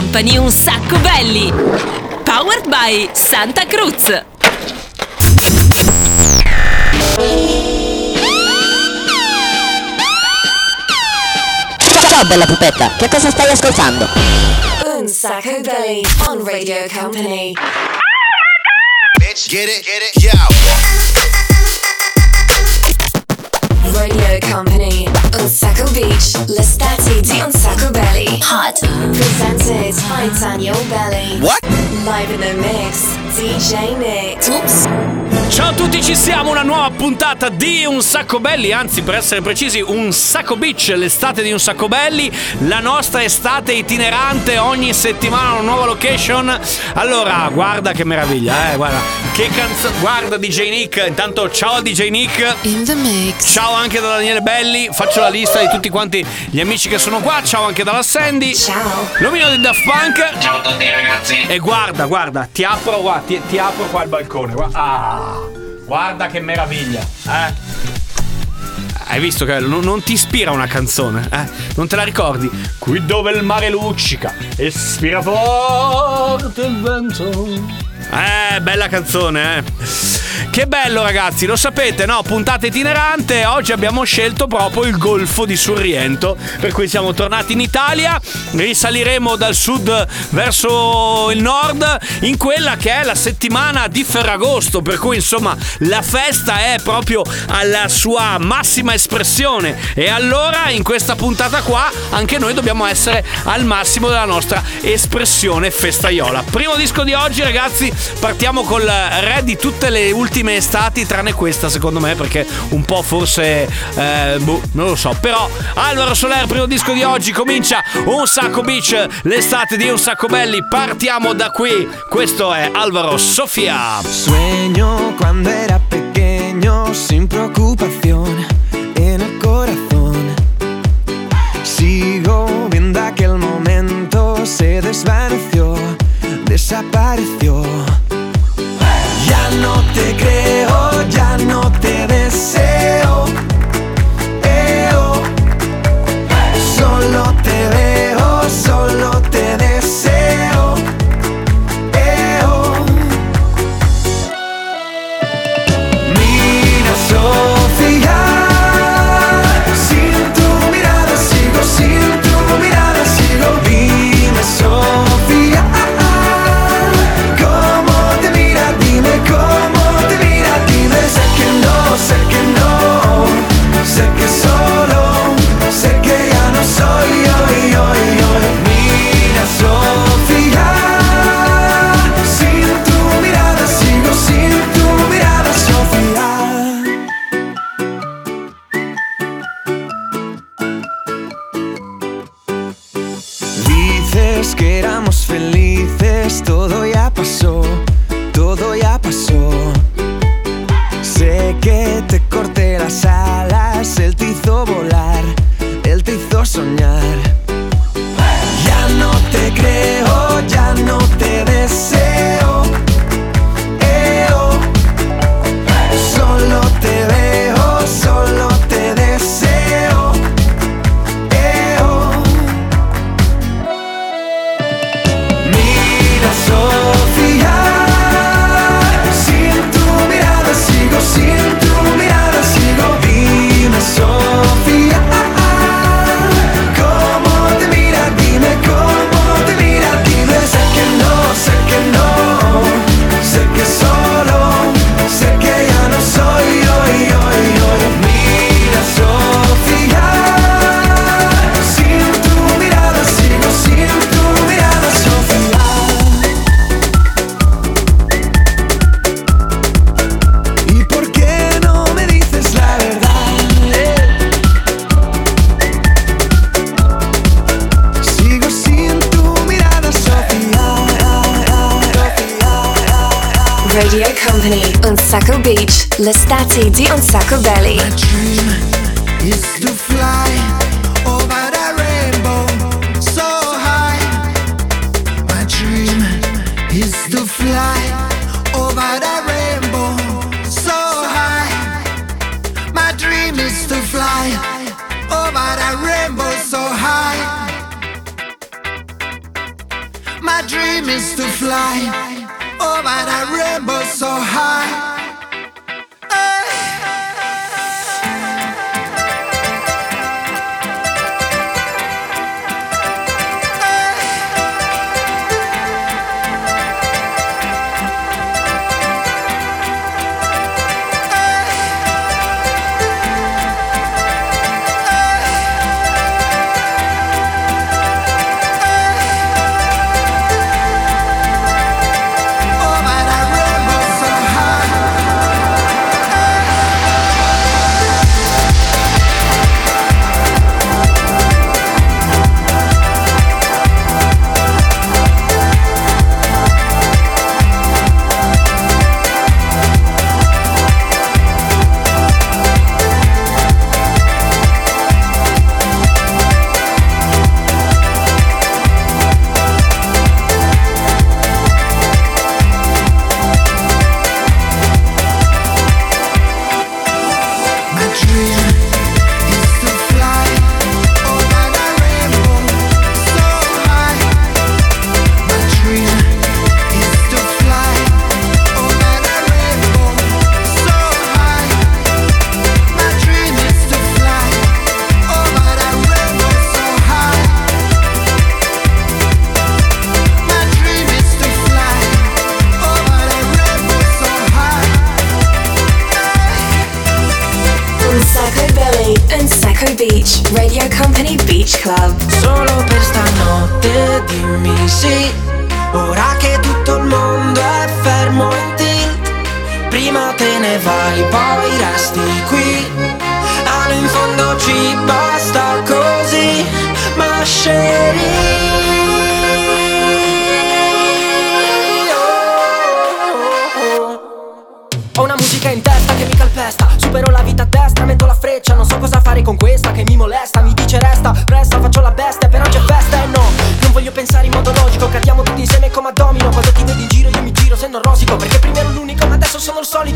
Company un sacco belli. Powered by Santa Cruz. Ciao bella pupetta, che cosa stai ascoltando? Un sacco belly on Radio Company. Bitch, get it, get it, yo. Radio Company. Un sacco beach. L'estate di Un sacco belly. Hot. Presented by Daniel Belly. What? Live in the mix. DJ Nick. Oops. Ciao a tutti, ci siamo, una nuova puntata di Un Sacco Belli, anzi per essere precisi Un Sacco Beach, l'estate di Un Sacco Belli, la nostra estate itinerante, ogni settimana una nuova location. Allora, guarda che meraviglia, eh, guarda, che canzone, guarda DJ Nick, intanto ciao a DJ Nick. In the mix. Ciao anche da Daniele Belli, faccio la lista di tutti quanti gli amici che sono qua, ciao anche dalla Sandy. Ciao. L'omino di Daft Punk. Ciao a tutti ragazzi. E guarda, guarda, ti apro, guarda, ti, ti apro qua il balcone. Guarda, ah, guarda che meraviglia, eh. Hai visto che non, non ti ispira una canzone, eh? Non te la ricordi? Qui dove il mare luccica e spira forte il vento. Eh, bella canzone, eh. Che bello ragazzi, lo sapete, no? Puntata itinerante, oggi abbiamo scelto proprio il Golfo di Sorrento, per cui siamo tornati in Italia, risaliremo dal sud verso il nord in quella che è la settimana di Ferragosto, per cui insomma la festa è proprio alla sua massima espressione e allora in questa puntata qua anche noi dobbiamo essere al massimo della nostra espressione festaiola. Primo disco di oggi ragazzi, partiamo col re di tutte le ultime estati tranne questa secondo me perché un po' forse eh, boh, non lo so, però Alvaro Soler primo disco di oggi comincia un sacco beach, l'estate di un sacco belli, partiamo da qui. Questo è Alvaro Sofia. Sueño cuando era pequeño sin preocupación en el corazón. Sigo viendo aquel momento, se desvaneció, desapareció. Ya no te creo, L'estate di Un sacco belly. My dream is to fly over the rainbow so high. My dream is to fly over the rainbow so high. My dream is to fly over the rainbow so high. My dream is to fly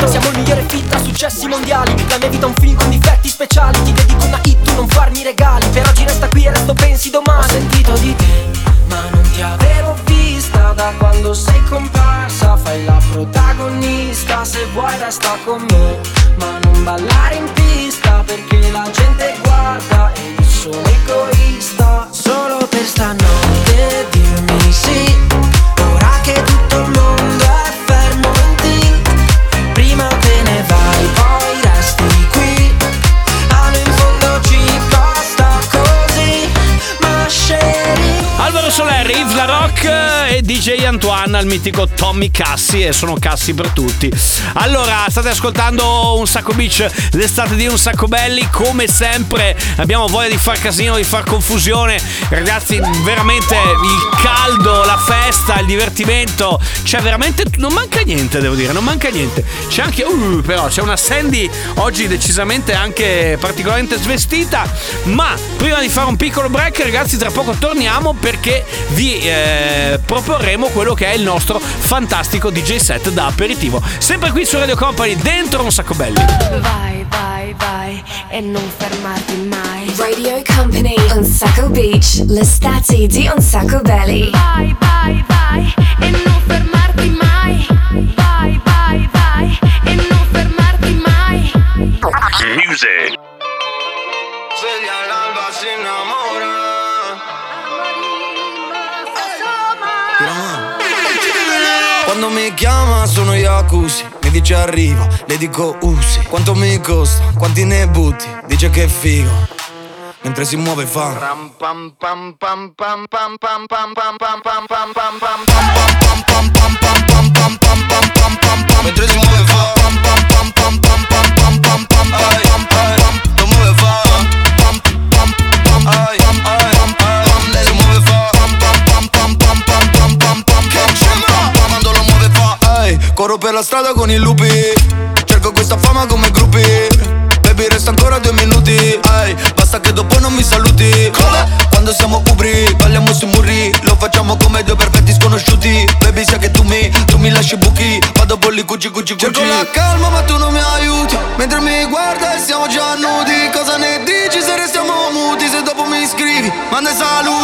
Siamo il migliore fit tra successi mondiali. La mia vita è un film con difetti speciali. Ti dedico una hit, tu non farmi regali. Per oggi resta qui e resto pensi domani. Ho sentito di te ma non ti avevo vista. Da quando sei comparsa Fai la protagonista, se vuoi resta con me Ma non ballare in pista Al mitico Tommy Cassi e sono Cassi per tutti. Allora, state ascoltando Un Sacco Beach, l'estate di Un Sacco Belli, come sempre abbiamo voglia di far casino, di far confusione. Ragazzi, veramente il caldo, la festa, il divertimento, c'è veramente non manca niente, devo dire, non manca niente. C'è anche uh, però c'è una Sandy oggi decisamente anche particolarmente svestita, ma prima di fare un piccolo break, ragazzi, tra poco torniamo perché vi eh, proporremo quello che è il nostro fantastico DJ set da aperitivo. Sempre qui su Radio Company, dentro un sacco belli. Vai, vai, vai e non fermarti mai. Radio Company on Sacco Beach, l'estate di Un Sacco Belly. Vai, vai, vai e non fermarti mai. Vai, vai, vai e non fermarti mai. Music. Mi chiama sono Yakuzi Mi dice arrivo, le dico usi Quanto mi costa, quanti ne butti Dice che è figo Mentre si muove fa Ram pam pam pam pam pam pam pam corro per la strada con i lupi. Cerco questa fama come gruppi. Baby resta ancora due minuti. Ehi, basta che dopo non mi saluti. Come? Quando siamo ubri, balliamo sui muri. Lo facciamo come due perfetti sconosciuti. Baby sai che tu mi, tu mi lasci buchi. Vado bolli cuci cuci cuci Cerco la calma ma tu non mi aiuti. Mentre mi guarda e siamo già nudi. Cosa ne dici se restiamo muti? Se dopo mi scrivi Manda saluti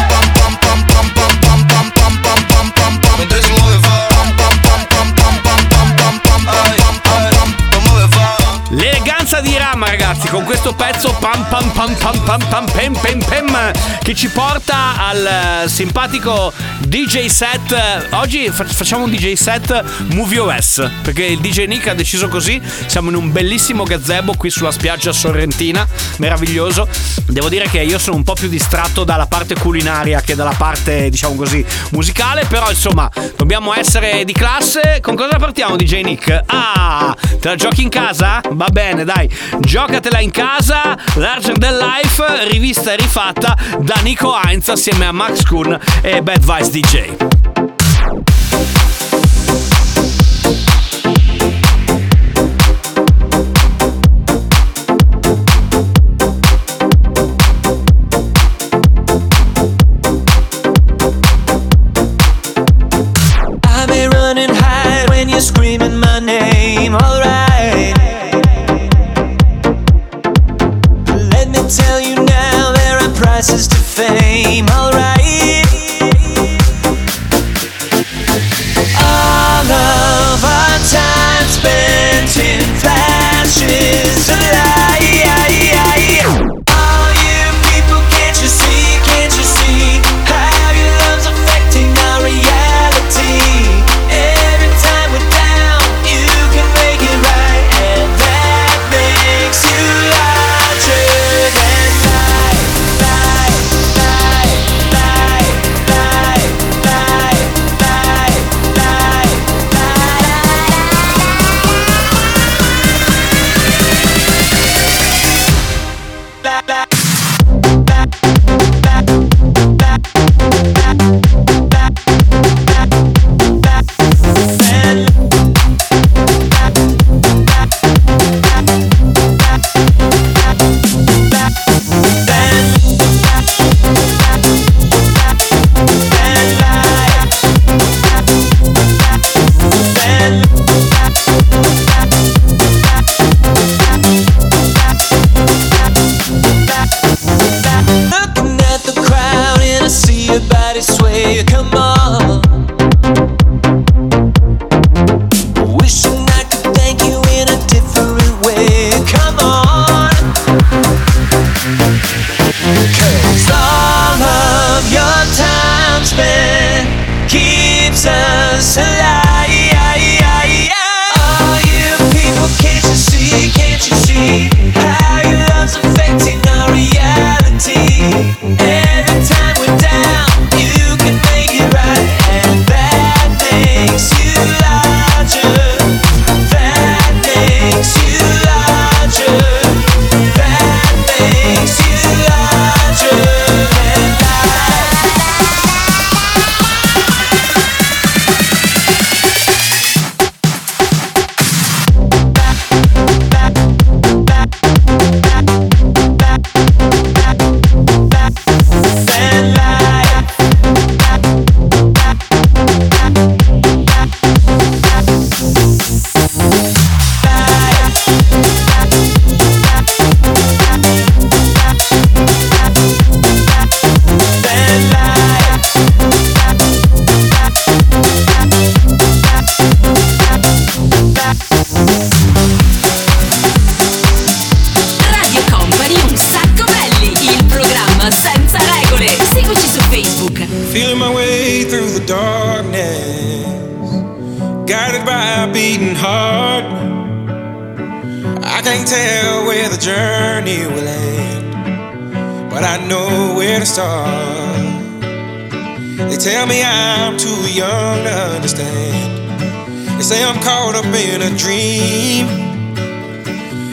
Pam pam pam pam pam pam pem pem pem che ci porta al eh, simpatico DJ set. Oggi fa- facciamo un DJ set Movie OS perché il DJ Nick ha deciso così. Siamo in un bellissimo gazebo qui sulla spiaggia sorrentina, meraviglioso. Devo dire che io sono un po' più distratto dalla parte culinaria che dalla parte, diciamo così, musicale, però insomma, dobbiamo essere di classe. Con cosa partiamo DJ Nick? Ah, te la giochi in casa? Va bene, dai. Giocatela in casa, Larger Than Life, rivista e rifatta da Nico Heinz assieme a Max Kuhn e Bad Vice DJ.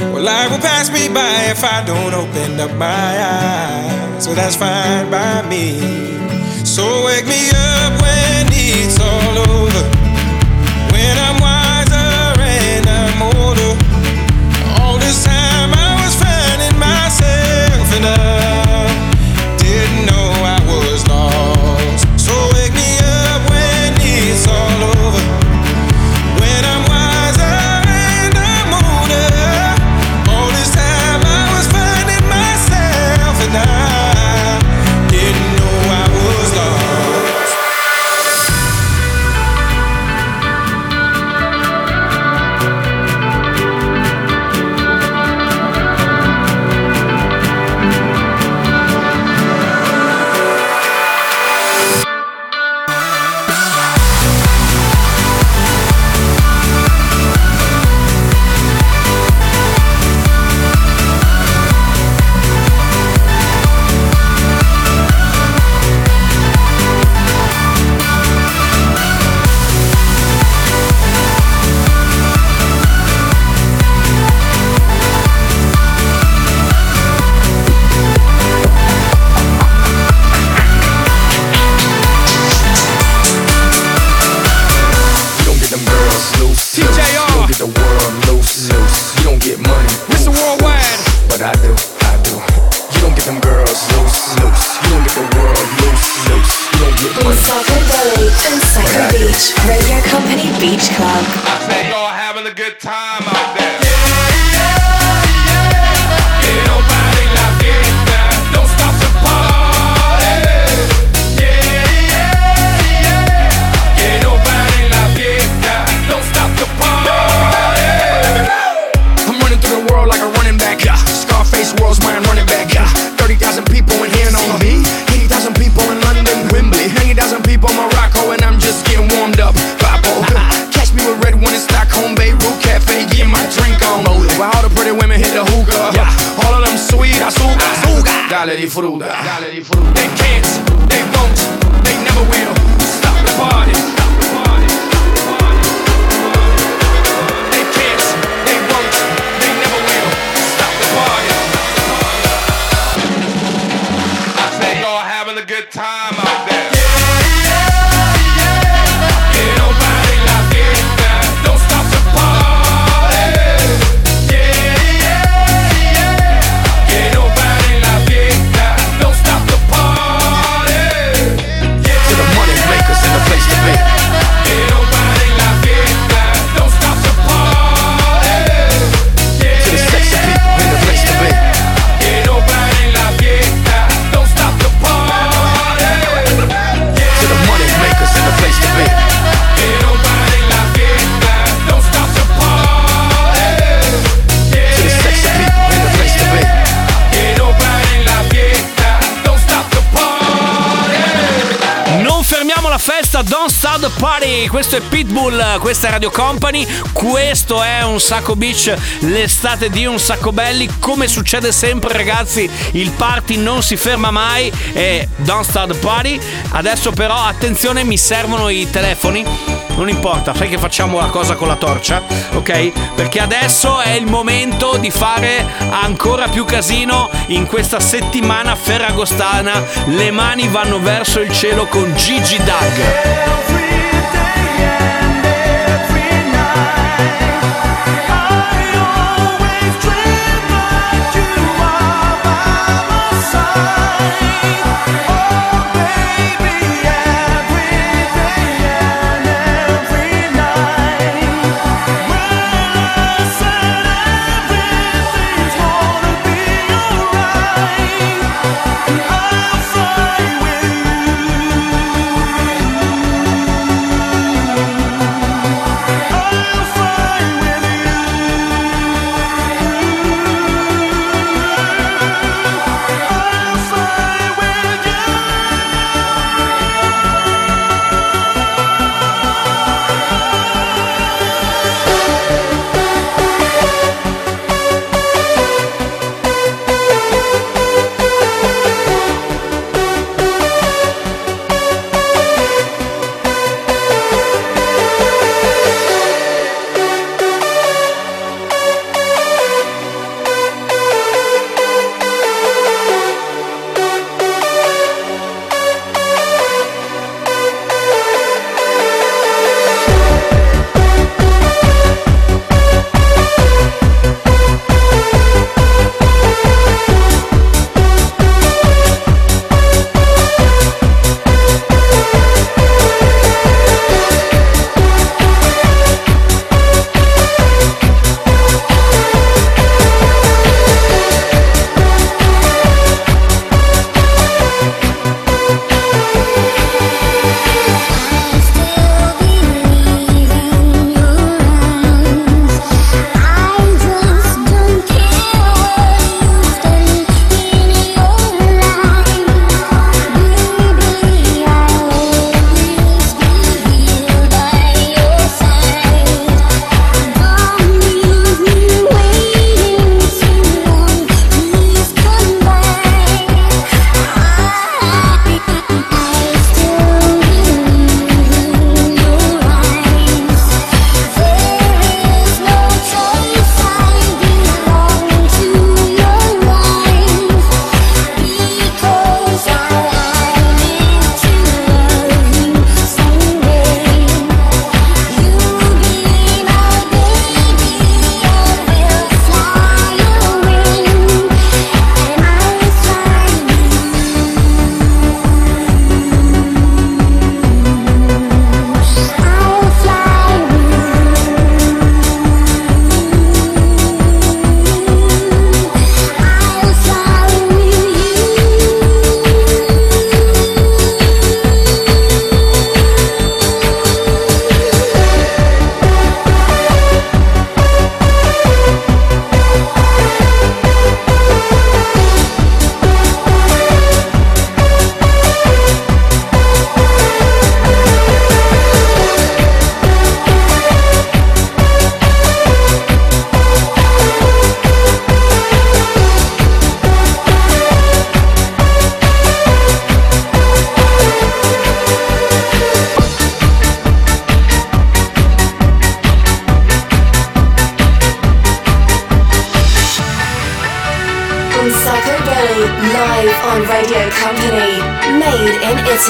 Well, life will pass me by if I don't open up my eyes. So that's fine by me. So wake me up when it's all over. Beach Club. I said, y'all having a good time? Galleri Fruda. They can't, they won't, they never will. Party, questo è Pitbull, questa è Radio Company, questo è Un Sacco Beach, l'estate di Un Sacco Belli, come succede sempre ragazzi, il party non si ferma mai e Don't Start the Party, adesso però attenzione mi servono i telefoni, non importa, sai che facciamo la cosa con la torcia, ok? Perché adesso è il momento di fare ancora più casino in questa settimana ferragostana, le mani vanno verso il cielo con Gigi Doug.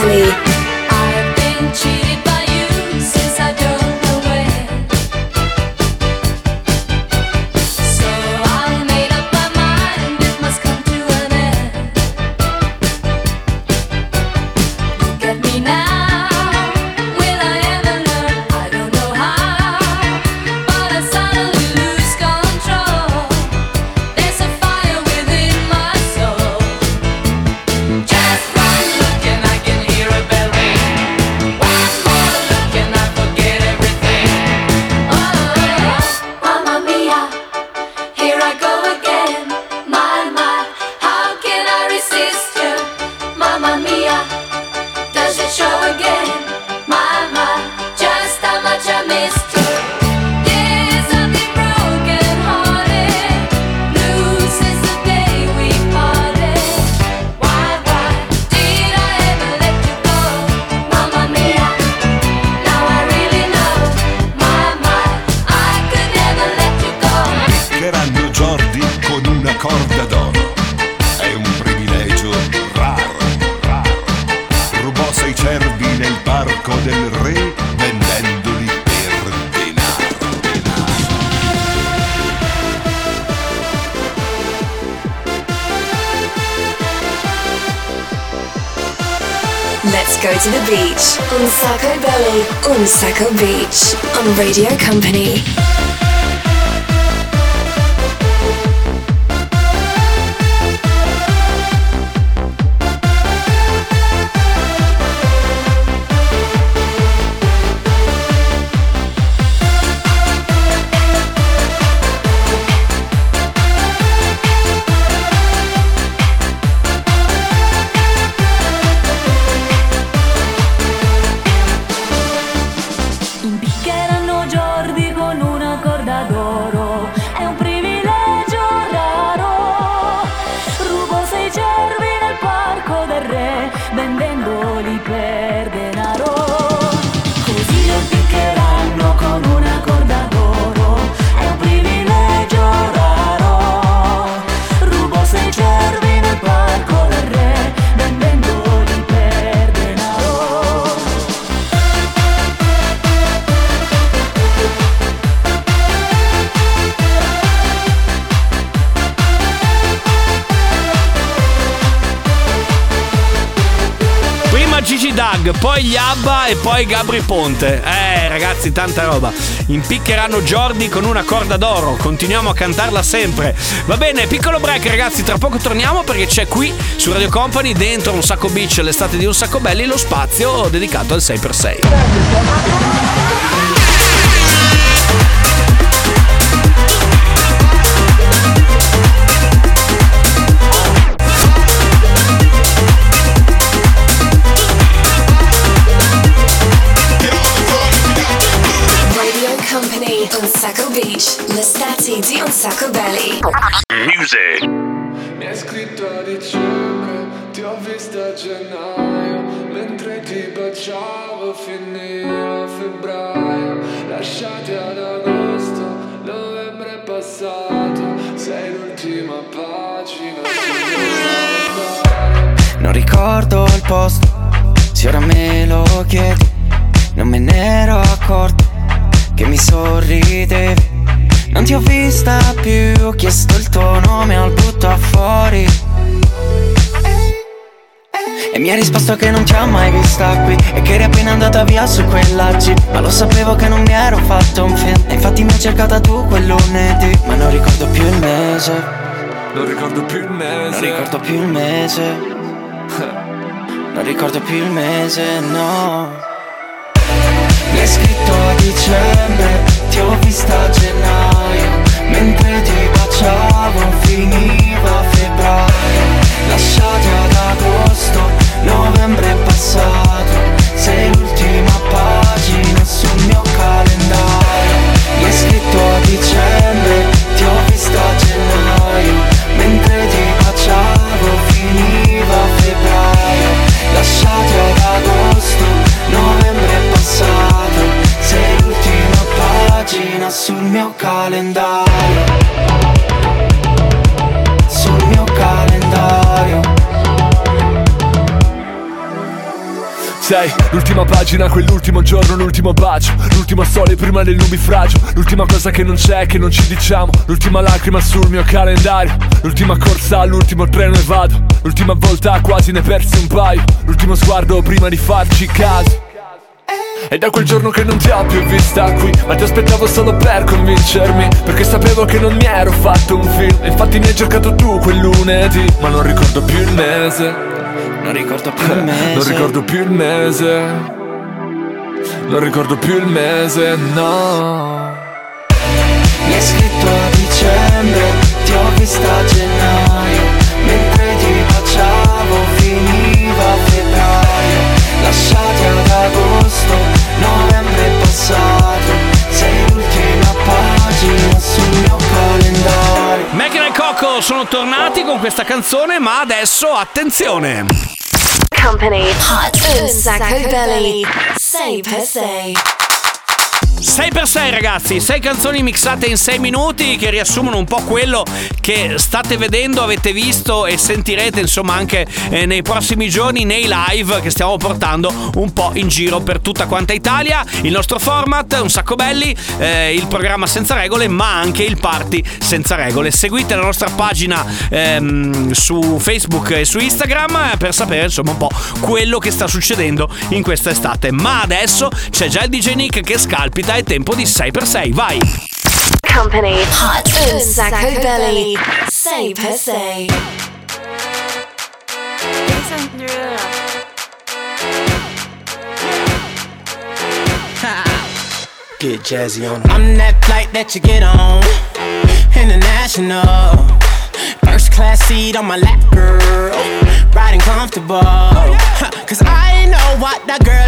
Italy. To the beach. On Sacco Belly on Sacco Beach. On Radio Company. Dag, poi gli Abba e poi Gabri Ponte. Eh, ragazzi, tanta roba. Impiccheranno Jordi con una corda d'oro. Continuiamo a cantarla sempre. Va bene, piccolo break, ragazzi. Tra poco torniamo perché c'è qui su Radio Company, dentro un sacco beach, l'estate di un sacco belli, lo spazio dedicato al 6x6. Music. Mi hai scritto a dicembre, ti ho visto a gennaio, mentre ti baciavo finiva febbraio, lasciati ad agosto, novembre è passato, sei l'ultima pagina. Non ricordo il posto, se ora me lo chiedi, non me ne ero accorto che mi sorridevi. Ti ho vista più, ho chiesto il tuo nome al butta fuori. E mi hai risposto che non ti ha mai vista qui E che eri appena andata via su quella Jeep Ma lo sapevo che non mi ero fatto un film E infatti mi hai cercata tu quel lunedì. Ma non ricordo più il mese. Non ricordo più il mese. Non ricordo più il mese. Non ricordo più il mese, no. Mi hai scritto a dicembre Ti ho vista a gennaio Mentre ti baciavo finiva febbraio. Lasciati ad agosto Novembre è passato Sei l'ultima pagina sul mio calendario calendario. Sul mio calendario. Sei l'ultima pagina, quell'ultimo giorno, l'ultimo bacio. L'ultimo sole prima del nubifragio L'ultima cosa che non c'è, che non ci diciamo. L'ultima lacrima sul mio calendario. L'ultima corsa, l'ultimo treno e vado. L'ultima volta quasi ne persi un paio. L'ultimo sguardo prima di farci caso è da quel giorno che non ti ho più vista qui Ma ti aspettavo solo per convincermi Perché sapevo che non mi ero fatto un film. Infatti mi hai cercato tu quel lunedì Ma non ricordo più il mese. Non ricordo più il mese. Non ricordo più il mese. Non ricordo più il mese, no. Mi hai scritto a dicembre, ti ho vista a gennaio passato Sei l'ultima pagina sul mio calendario Macchina e Coco sono tornati con questa canzone, ma adesso attenzione! Company. Hot. Un sacco belly. Say per se. 6x6 ragazzi, 6 canzoni mixate in 6 minuti che riassumono un po' quello che state vedendo, avete visto e sentirete insomma anche eh, nei prossimi giorni nei live che stiamo portando un po' in giro per tutta quanta Italia. Il nostro format, un sacco belli, eh, il programma senza regole ma anche il party senza regole. Seguite la nostra pagina ehm, su Facebook e su Instagram eh, per sapere insomma un po' quello che sta succedendo in questa estate. Ma adesso c'è già il DJ Nick che scalpita, è tempo di 6x6, vai! Company. Hot. Un sacco belly. Say per se. Get jazzy on I'm that flight that you get on. International. First class seat on my lap, girl. Riding comfortable. Cause I know what that girl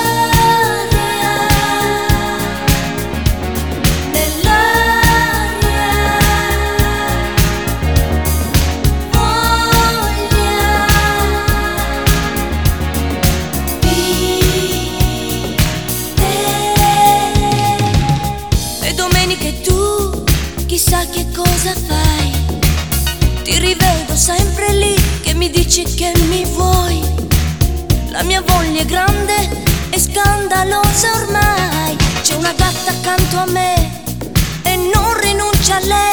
grande e scandalosa ormai. C'è una gatta accanto a me e non rinuncia a lei.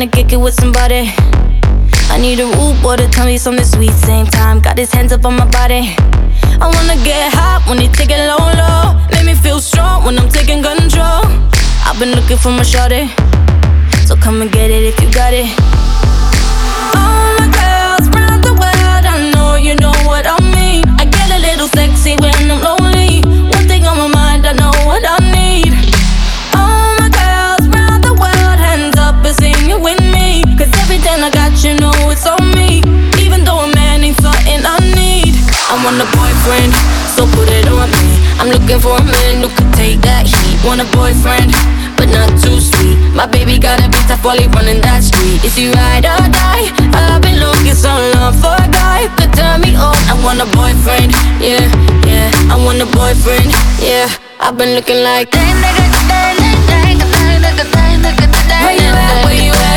Tryna kick it with somebody. I need a root to tell me something sweet. Same time, got his hands up on my body. I wanna get hot when he take it low, low. Make me feel strong when I'm taking control. I've been looking for my shorty. So come and get it if you got it. All my girls round the world, I know you know what I mean. I get a little sexy when I'm lonely. One thing on my mind, I know what I you know it's on me. Even though a man ain't something I need. I want a boyfriend, so put it on me. I'm looking for a man who could take that heat. Want a boyfriend, but not too sweet. My baby gotta be tough while running that street. Is he ride or die? I've been looking so long for a guy could turn me on. I want a boyfriend, yeah, yeah. I want a boyfriend, yeah. I've been looking like. You at? Where you at? Where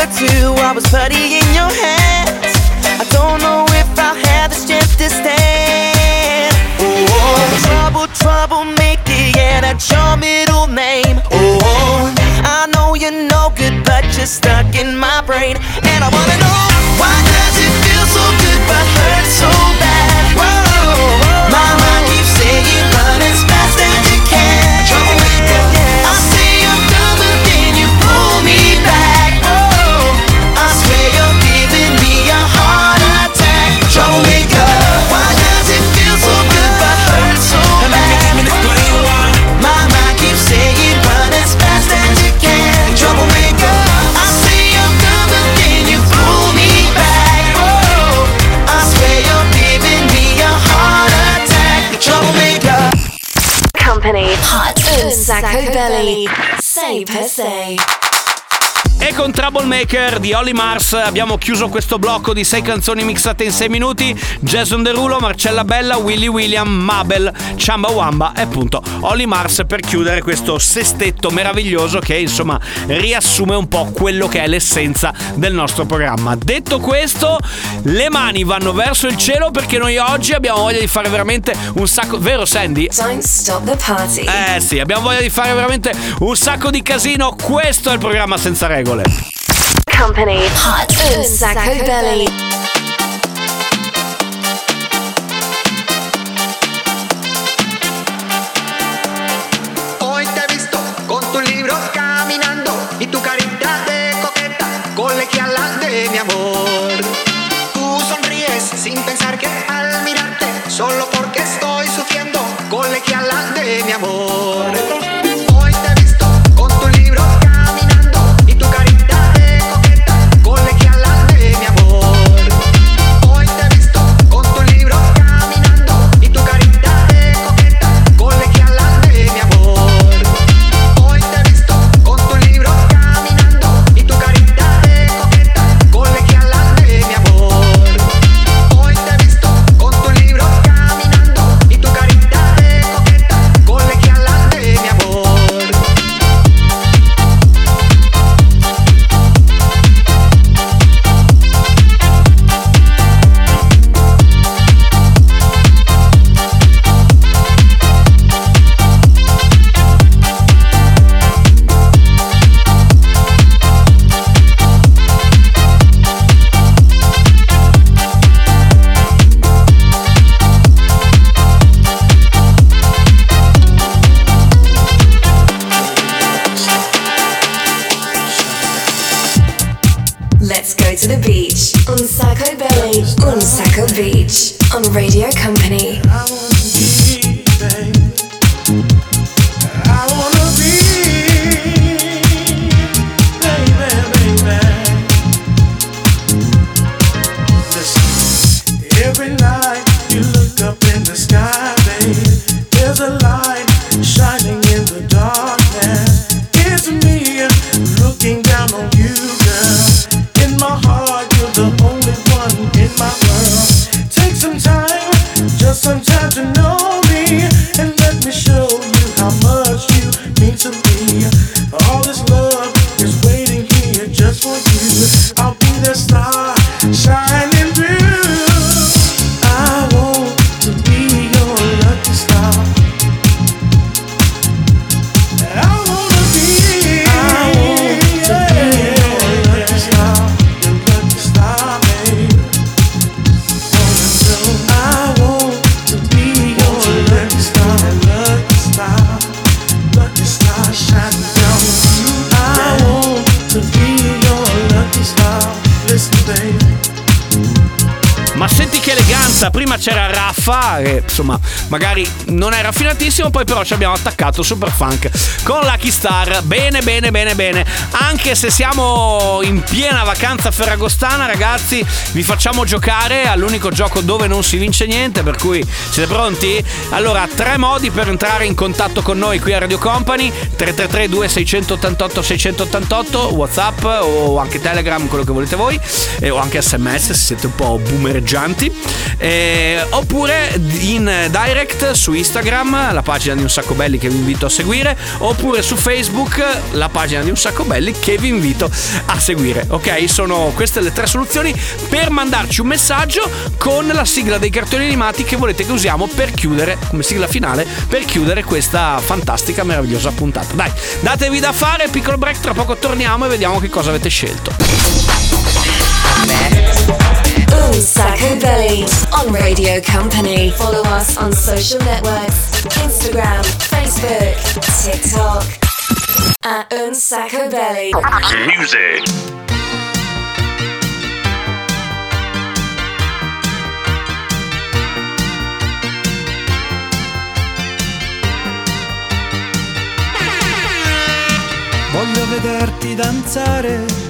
or two, I was putty in your hands. I don't know if I'll have the strength to stand. Oh, trouble, troublemaker, yeah, that's your middle name. Oh, I know you're no good, but you're stuck in my brain. And I wanna know Marco belly, Say per se. E con Troublemaker di Holly Mars abbiamo chiuso questo blocco di sei canzoni mixate in sei minuti. Jason Derulo, Marcella Bella, Willy William, Mabel, Chamba Wamba e appunto Holly Mars per chiudere questo sestetto meraviglioso che insomma riassume un po' quello che è l'essenza del nostro programma. Detto questo, le mani vanno verso il cielo perché noi oggi abbiamo voglia di fare veramente un sacco, vero Sandy? Don't stop the party. Eh sì, abbiamo voglia di fare veramente un sacco di casino. Questo è il programma senza regole. Company. Hot. Un sacco belly. Hoy te he visto con tu libro caminando y tu carita de coqueta, colegiala de mi amor. Tú sonríes sin pensar que On Radio Company. Raffa, che insomma magari non è raffinatissimo, poi però ci abbiamo attaccato super funk con Lucky Star. Bene, bene, bene, bene. Anche se siamo in piena vacanza ferragostana, ragazzi, vi facciamo giocare all'unico gioco dove non si vince niente, per cui siete pronti? Allora, tre modi per entrare in contatto con noi qui a Radio Company: 333 2688 688, WhatsApp o anche Telegram, quello che volete voi, eh, o anche SMS se siete un po' boomereggianti. Eh, oppure in direct su Instagram, la pagina di Un Sacco Belli che vi invito a seguire, oppure su Facebook, la pagina di Un Sacco Belli che vi invito a seguire. Ok, sono queste le tre soluzioni per mandarci un messaggio con la sigla dei cartoni animati che volete che usiamo per chiudere, come sigla finale, per chiudere questa fantastica, meravigliosa puntata. Dai, datevi da fare, piccolo break, tra poco torniamo e vediamo che cosa avete scelto. Un sacco belly. On Radio Company. Follow us on social networks. Instagram, Facebook, TikTok. At Un sacco belly. Music. Voglio vederti danzare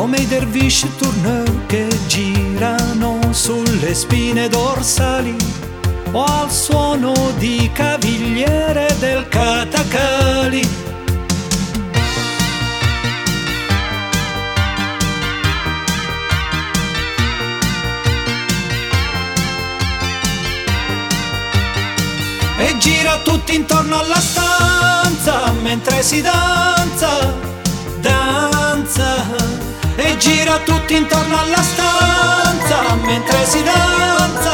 come i dervish tourneur che girano sulle spine dorsali o al suono di cavigliere del catacali. E gira tutti intorno alla stanza mentre si danza, danza e gira tutti intorno alla stanza mentre si danza.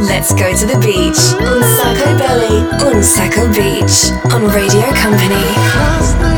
Let's go to the beach. on sacco belly. Un sacco beach. On Radio Company.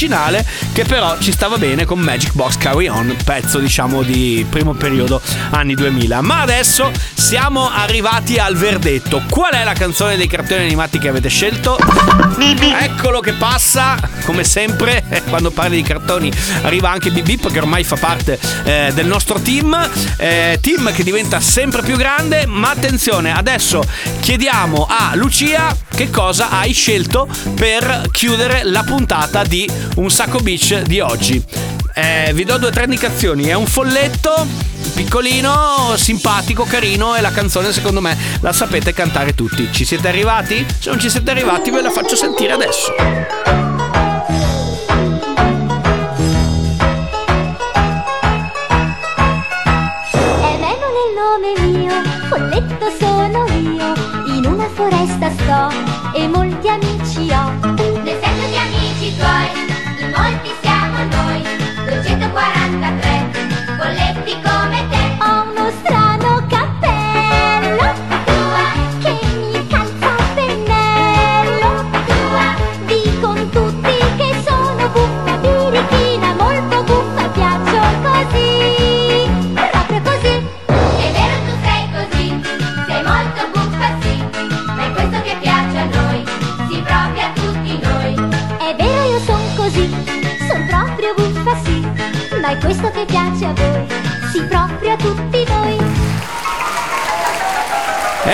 L'originale che però ci stava bene con Magic Box Carry On, pezzo diciamo di primo periodo anni 2000. Ma adesso siamo arrivati al verdetto. Qual è la canzone dei cartoni animati che avete scelto? Eccolo che passa, come sempre, quando parli di cartoni arriva anche Bip Bip che ormai fa parte eh, del nostro team, eh, team che diventa sempre più grande, ma attenzione, adesso chiediamo a Lucia che cosa hai scelto per chiudere la puntata di Un Sacco Beach di oggi. Eh, vi do due o tre indicazioni, è un folletto piccolino, simpatico, carino e la canzone secondo me la sapete cantare tutti. Ci siete arrivati? Se non ci siete arrivati ve la faccio sentire adesso. Una foresta sto e molti amici questo che piace a voi, sì proprio a tutti noi.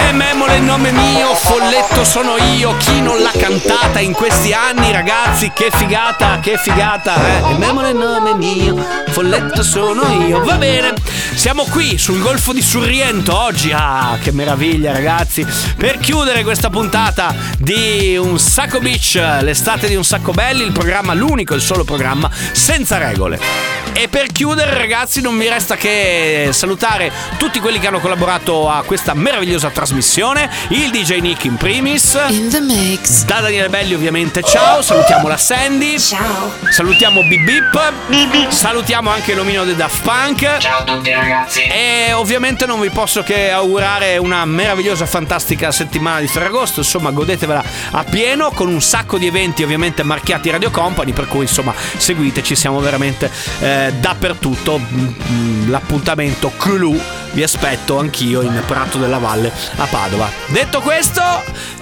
E Memole il nome mio, folletto sono io, chi non l'ha cantata in questi anni ragazzi, che figata, che figata, eh? Memole il nome mio, folletto sono io, va bene, siamo qui sul Golfo di Surriento oggi, ah che meraviglia ragazzi, per chiudere questa puntata di Un Sacco Beach, l'estate di Un Sacco Belli, il programma, l'unico il solo programma senza regole. E per chiudere ragazzi non mi resta che salutare tutti quelli che hanno collaborato a questa meravigliosa trasmissione, il DJ Nick in primis. In the mix. Da Daniele Belli ovviamente ciao, salutiamo la Sandy. Ciao. Salutiamo Bip Bip. Salutiamo anche l'omino del Daft Punk. Ciao a tutti ragazzi. E ovviamente non vi posso che augurare una meravigliosa, fantastica settimana di Ferragosto, insomma godetevela a pieno con un sacco di eventi ovviamente marchiati Radio Company, per cui insomma seguiteci, siamo veramente eh, dappertutto. Mm, mm, L'appuntamento clou vi aspetto anch'io in Prato della Valle a Padova. Detto questo,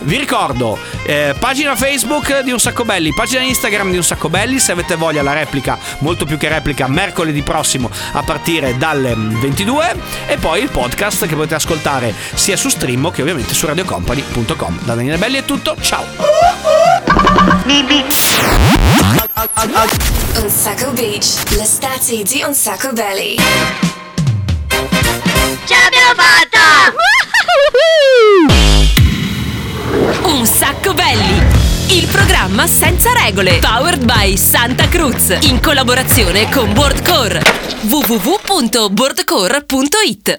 vi ricordo eh, pagina Facebook di Un Sacco Belli, pagina Instagram di Un Sacco Belli, se avete voglia la replica, molto più che replica, mercoledì prossimo a partire dalle mm, 22 e poi il podcast che potete ascoltare sia su Stream che ovviamente su radiocompany.com. Da Daniele Belli è tutto, ciao! Un Sacco Beach, l'estate di Un Sacco Belly. Ce l'abbiamo fatta! Un sacco belli! Il programma senza regole, powered by Santa Cruz, in collaborazione con Boardcore. www.boardcore.it